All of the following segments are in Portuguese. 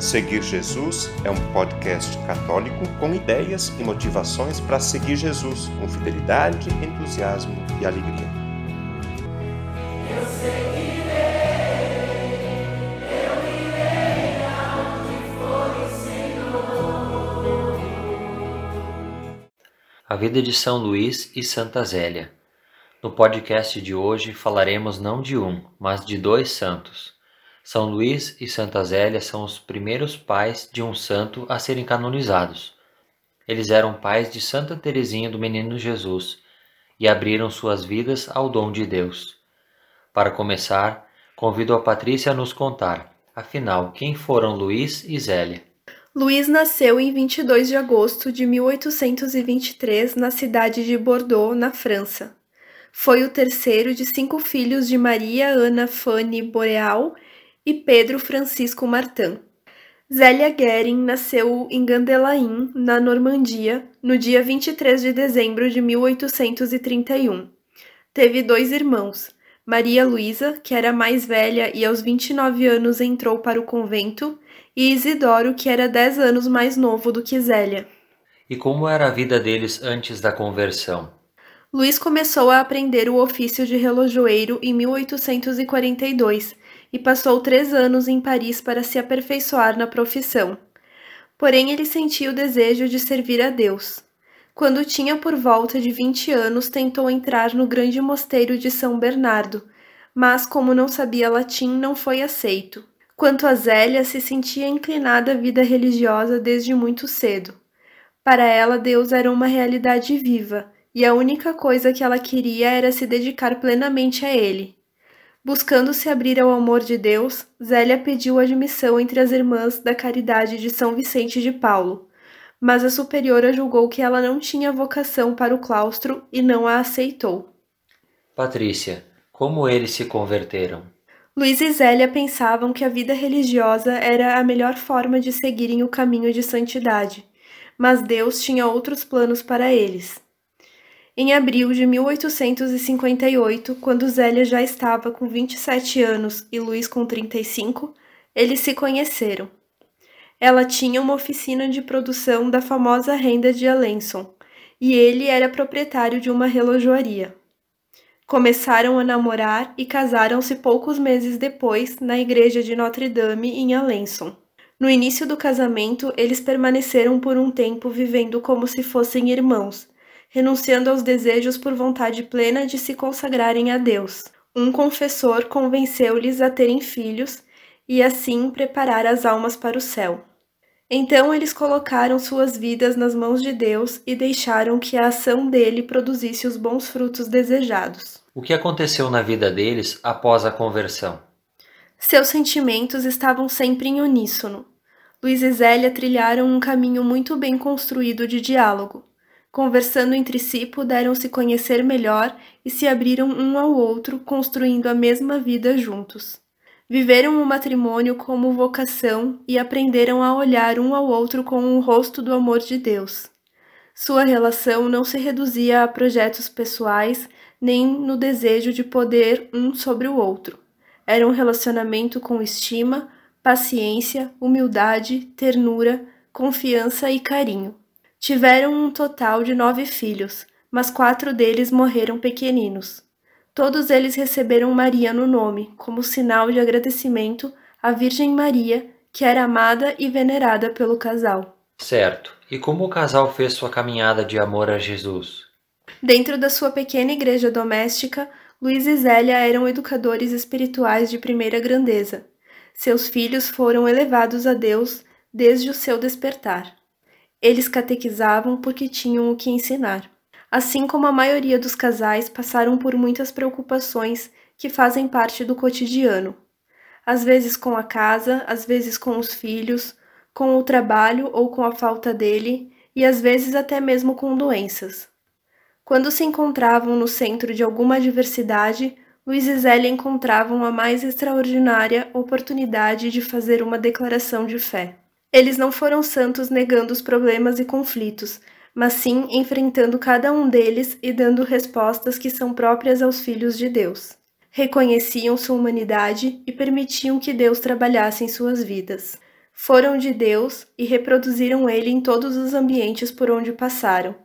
Seguir Jesus é um podcast católico com ideias e motivações para seguir Jesus com fidelidade, entusiasmo e alegria. Eu seguirei, eu irei for o Senhor. A vida de São Luís e Santa Zélia. No podcast de hoje falaremos não de um, mas de dois santos. São Luís e Santa Zélia são os primeiros pais de um santo a serem canonizados. Eles eram pais de Santa Teresinha do Menino Jesus e abriram suas vidas ao dom de Deus. Para começar, convido a Patrícia a nos contar, afinal, quem foram Luís e Zélia. Luís nasceu em 22 de agosto de 1823 na cidade de Bordeaux, na França. Foi o terceiro de cinco filhos de Maria Ana Fanny Boreal e Pedro Francisco Martin. Zélia Guerin nasceu em Gandelain, na Normandia, no dia 23 de dezembro de 1831. Teve dois irmãos, Maria Luísa, que era mais velha e aos 29 anos entrou para o convento, e Isidoro, que era 10 anos mais novo do que Zélia. E como era a vida deles antes da conversão? Luís começou a aprender o ofício de relojoeiro em 1842 e passou três anos em Paris para se aperfeiçoar na profissão. Porém, ele sentia o desejo de servir a Deus. Quando tinha por volta de 20 anos, tentou entrar no grande mosteiro de São Bernardo, mas, como não sabia latim, não foi aceito. Quanto a Zélia, se sentia inclinada à vida religiosa desde muito cedo. Para ela, Deus era uma realidade viva, e a única coisa que ela queria era se dedicar plenamente a ele. Buscando se abrir ao amor de Deus, Zélia pediu admissão entre as irmãs da Caridade de São Vicente de Paulo, mas a superiora julgou que ela não tinha vocação para o claustro e não a aceitou. Patrícia, como eles se converteram? Luiz e Zélia pensavam que a vida religiosa era a melhor forma de seguirem o caminho de santidade, mas Deus tinha outros planos para eles. Em abril de 1858, quando Zélia já estava com 27 anos e Luiz com 35, eles se conheceram. Ela tinha uma oficina de produção da famosa renda de Alençon e ele era proprietário de uma relojoaria. Começaram a namorar e casaram-se poucos meses depois na igreja de Notre Dame em Alençon. No início do casamento, eles permaneceram por um tempo vivendo como se fossem irmãos renunciando aos desejos por vontade plena de se consagrarem a Deus. Um confessor convenceu-lhes a terem filhos e assim preparar as almas para o céu. Então eles colocaram suas vidas nas mãos de Deus e deixaram que a ação dele produzisse os bons frutos desejados. O que aconteceu na vida deles após a conversão? Seus sentimentos estavam sempre em uníssono. Luiz e Zélia trilharam um caminho muito bem construído de diálogo. Conversando entre si, puderam se conhecer melhor e se abriram um ao outro, construindo a mesma vida juntos. Viveram o matrimônio como vocação e aprenderam a olhar um ao outro com o rosto do amor de Deus. Sua relação não se reduzia a projetos pessoais nem no desejo de poder um sobre o outro. Era um relacionamento com estima, paciência, humildade, ternura, confiança e carinho. Tiveram um total de nove filhos, mas quatro deles morreram pequeninos. Todos eles receberam Maria no nome, como sinal de agradecimento à Virgem Maria, que era amada e venerada pelo casal. Certo. E como o casal fez sua caminhada de amor a Jesus? Dentro da sua pequena igreja doméstica, Luiz e Zélia eram educadores espirituais de primeira grandeza. Seus filhos foram elevados a Deus desde o seu despertar. Eles catequizavam porque tinham o que ensinar. Assim como a maioria dos casais passaram por muitas preocupações que fazem parte do cotidiano. Às vezes com a casa, às vezes com os filhos, com o trabalho ou com a falta dele, e às vezes até mesmo com doenças. Quando se encontravam no centro de alguma adversidade, Luiz e Zélia encontravam a mais extraordinária oportunidade de fazer uma declaração de fé. Eles não foram santos negando os problemas e conflitos, mas sim enfrentando cada um deles e dando respostas que são próprias aos filhos de Deus. Reconheciam sua humanidade e permitiam que Deus trabalhasse em suas vidas. Foram de Deus e reproduziram ele em todos os ambientes por onde passaram.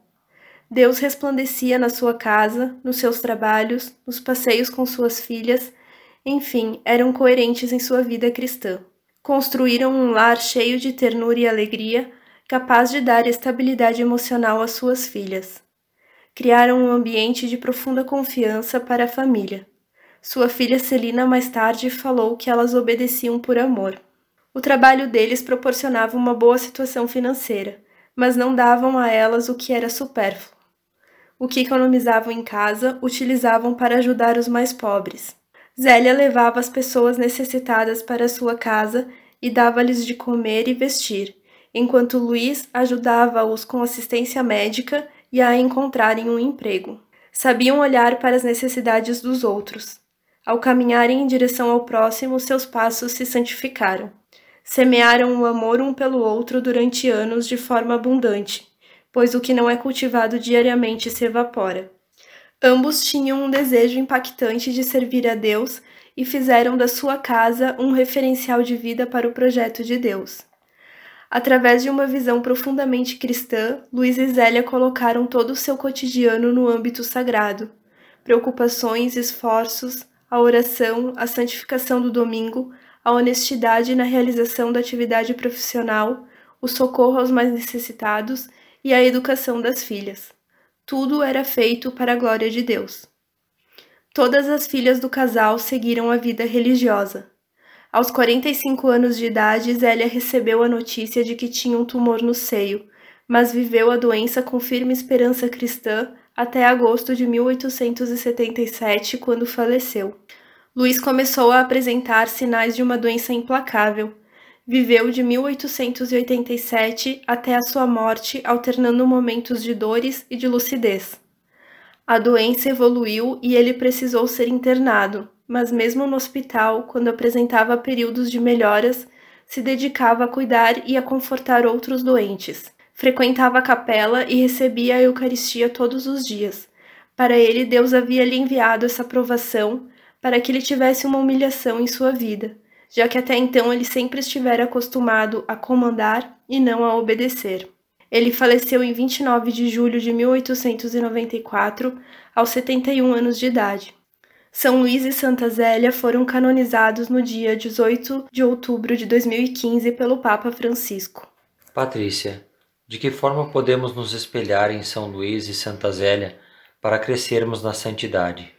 Deus resplandecia na sua casa, nos seus trabalhos, nos passeios com suas filhas, enfim, eram coerentes em sua vida cristã. Construíram um lar cheio de ternura e alegria, capaz de dar estabilidade emocional às suas filhas. Criaram um ambiente de profunda confiança para a família. Sua filha Celina mais tarde falou que elas obedeciam por amor. O trabalho deles proporcionava uma boa situação financeira, mas não davam a elas o que era supérfluo. O que economizavam em casa utilizavam para ajudar os mais pobres. Zélia levava as pessoas necessitadas para sua casa e dava-lhes de comer e vestir, enquanto Luiz ajudava-os com assistência médica e a encontrarem um emprego. Sabiam olhar para as necessidades dos outros. Ao caminharem em direção ao próximo, seus passos se santificaram. Semearam o amor um pelo outro durante anos de forma abundante, pois o que não é cultivado diariamente se evapora. Ambos tinham um desejo impactante de servir a Deus e fizeram da sua casa um referencial de vida para o projeto de Deus. Através de uma visão profundamente cristã, Luiz e Zélia colocaram todo o seu cotidiano no âmbito sagrado. Preocupações, esforços, a oração, a santificação do domingo, a honestidade na realização da atividade profissional, o socorro aos mais necessitados e a educação das filhas. Tudo era feito para a glória de Deus. Todas as filhas do casal seguiram a vida religiosa. Aos 45 anos de idade, Zélia recebeu a notícia de que tinha um tumor no seio, mas viveu a doença com firme esperança cristã até agosto de 1877, quando faleceu. Luiz começou a apresentar sinais de uma doença implacável. Viveu de 1887 até a sua morte, alternando momentos de dores e de lucidez. A doença evoluiu e ele precisou ser internado, mas mesmo no hospital, quando apresentava períodos de melhoras, se dedicava a cuidar e a confortar outros doentes. Frequentava a capela e recebia a Eucaristia todos os dias. Para ele, Deus havia lhe enviado essa provação para que ele tivesse uma humilhação em sua vida, já que até então ele sempre estivera acostumado a comandar e não a obedecer. Ele faleceu em 29 de julho de 1894, aos 71 anos de idade. São Luís e Santa Zélia foram canonizados no dia 18 de outubro de 2015 pelo Papa Francisco. Patrícia, de que forma podemos nos espelhar em São Luís e Santa Zélia para crescermos na santidade?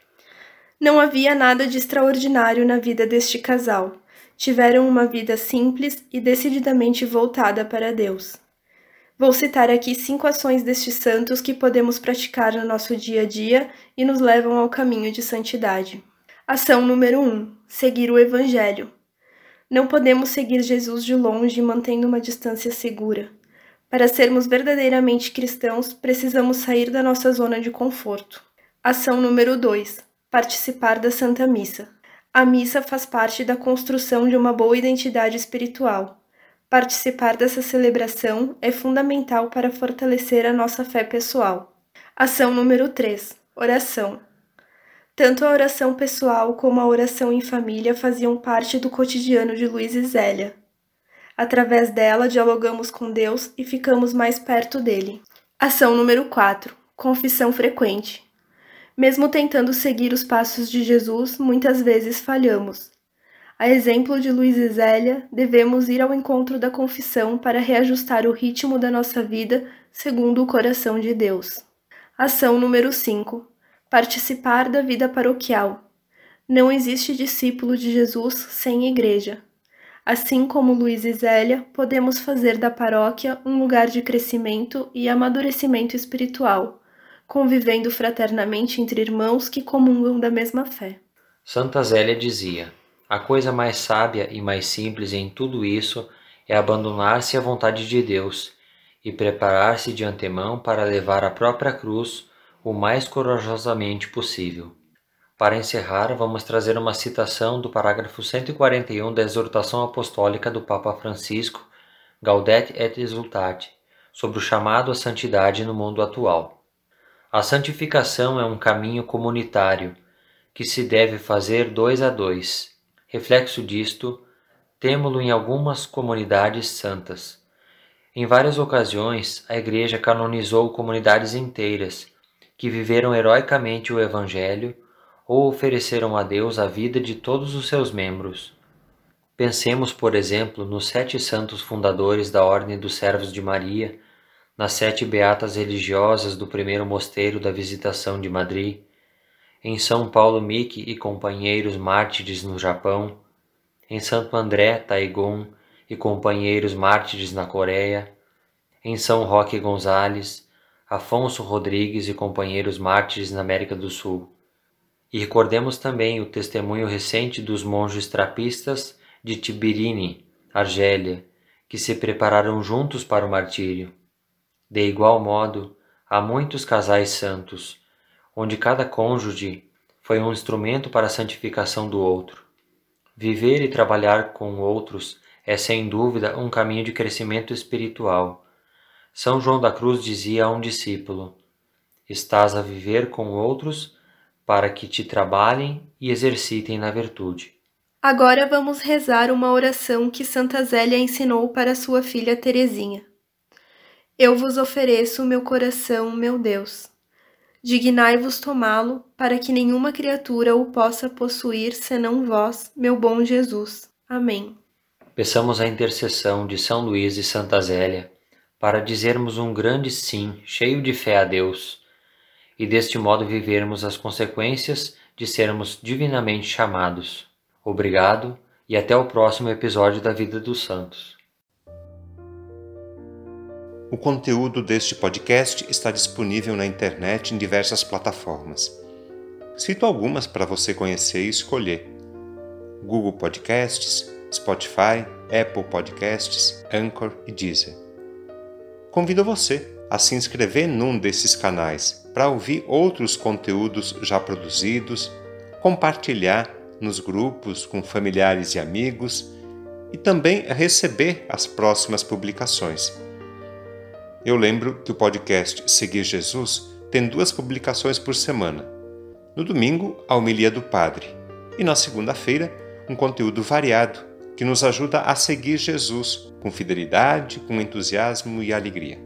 Não havia nada de extraordinário na vida deste casal. Tiveram uma vida simples e decididamente voltada para Deus. Vou citar aqui cinco ações destes santos que podemos praticar no nosso dia a dia e nos levam ao caminho de santidade. Ação número 1: um, seguir o Evangelho. Não podemos seguir Jesus de longe mantendo uma distância segura. Para sermos verdadeiramente cristãos, precisamos sair da nossa zona de conforto. Ação número 2: participar da Santa Missa. A missa faz parte da construção de uma boa identidade espiritual. Participar dessa celebração é fundamental para fortalecer a nossa fé pessoal. Ação número 3: Oração. Tanto a oração pessoal como a oração em família faziam parte do cotidiano de Luiz e Zélia. Através dela, dialogamos com Deus e ficamos mais perto dele. Ação número 4: Confissão frequente. Mesmo tentando seguir os passos de Jesus, muitas vezes falhamos. A exemplo de Luiz e Zélia, devemos ir ao encontro da confissão para reajustar o ritmo da nossa vida segundo o coração de Deus. Ação número 5: Participar da vida paroquial. Não existe discípulo de Jesus sem igreja. Assim como Luiz e Zélia, podemos fazer da paróquia um lugar de crescimento e amadurecimento espiritual, convivendo fraternamente entre irmãos que comungam da mesma fé. Santa Zélia dizia: a coisa mais sábia e mais simples em tudo isso é abandonar-se à vontade de Deus e preparar-se de antemão para levar a própria cruz o mais corajosamente possível. Para encerrar, vamos trazer uma citação do parágrafo 141 da exortação apostólica do Papa Francisco, Gaudete et Exultate, sobre o chamado à santidade no mundo atual. A santificação é um caminho comunitário que se deve fazer dois a dois Reflexo disto, temo-lo em algumas comunidades santas. Em várias ocasiões, a Igreja canonizou comunidades inteiras que viveram heroicamente o Evangelho ou ofereceram a Deus a vida de todos os seus membros. Pensemos, por exemplo, nos sete santos fundadores da Ordem dos Servos de Maria, nas sete beatas religiosas do primeiro mosteiro da Visitação de Madrid, em São Paulo Miki e companheiros mártires no Japão, em Santo André Taigon e companheiros mártires na Coreia, em São Roque Gonzales, Afonso Rodrigues e companheiros mártires na América do Sul. E recordemos também o testemunho recente dos monges trapistas de Tibirini, Argélia, que se prepararam juntos para o martírio. De igual modo, há muitos casais santos, onde cada cônjuge foi um instrumento para a santificação do outro. Viver e trabalhar com outros é sem dúvida um caminho de crescimento espiritual. São João da Cruz dizia a um discípulo: Estás a viver com outros para que te trabalhem e exercitem na virtude. Agora vamos rezar uma oração que Santa Zélia ensinou para sua filha Teresinha. Eu vos ofereço o meu coração, meu Deus. Dignai-vos tomá-lo, para que nenhuma criatura o possa possuir senão vós, meu bom Jesus. Amém. Peçamos a intercessão de São Luís e Santa Zélia para dizermos um grande sim, cheio de fé a Deus, e deste modo vivermos as consequências de sermos divinamente chamados. Obrigado e até o próximo episódio da Vida dos Santos. O conteúdo deste podcast está disponível na internet em diversas plataformas. Cito algumas para você conhecer e escolher: Google Podcasts, Spotify, Apple Podcasts, Anchor e Deezer. Convido você a se inscrever num desses canais para ouvir outros conteúdos já produzidos, compartilhar nos grupos com familiares e amigos e também receber as próximas publicações. Eu lembro que o podcast Seguir Jesus tem duas publicações por semana. No domingo, a homilia do Padre, e na segunda-feira, um conteúdo variado que nos ajuda a seguir Jesus com fidelidade, com entusiasmo e alegria.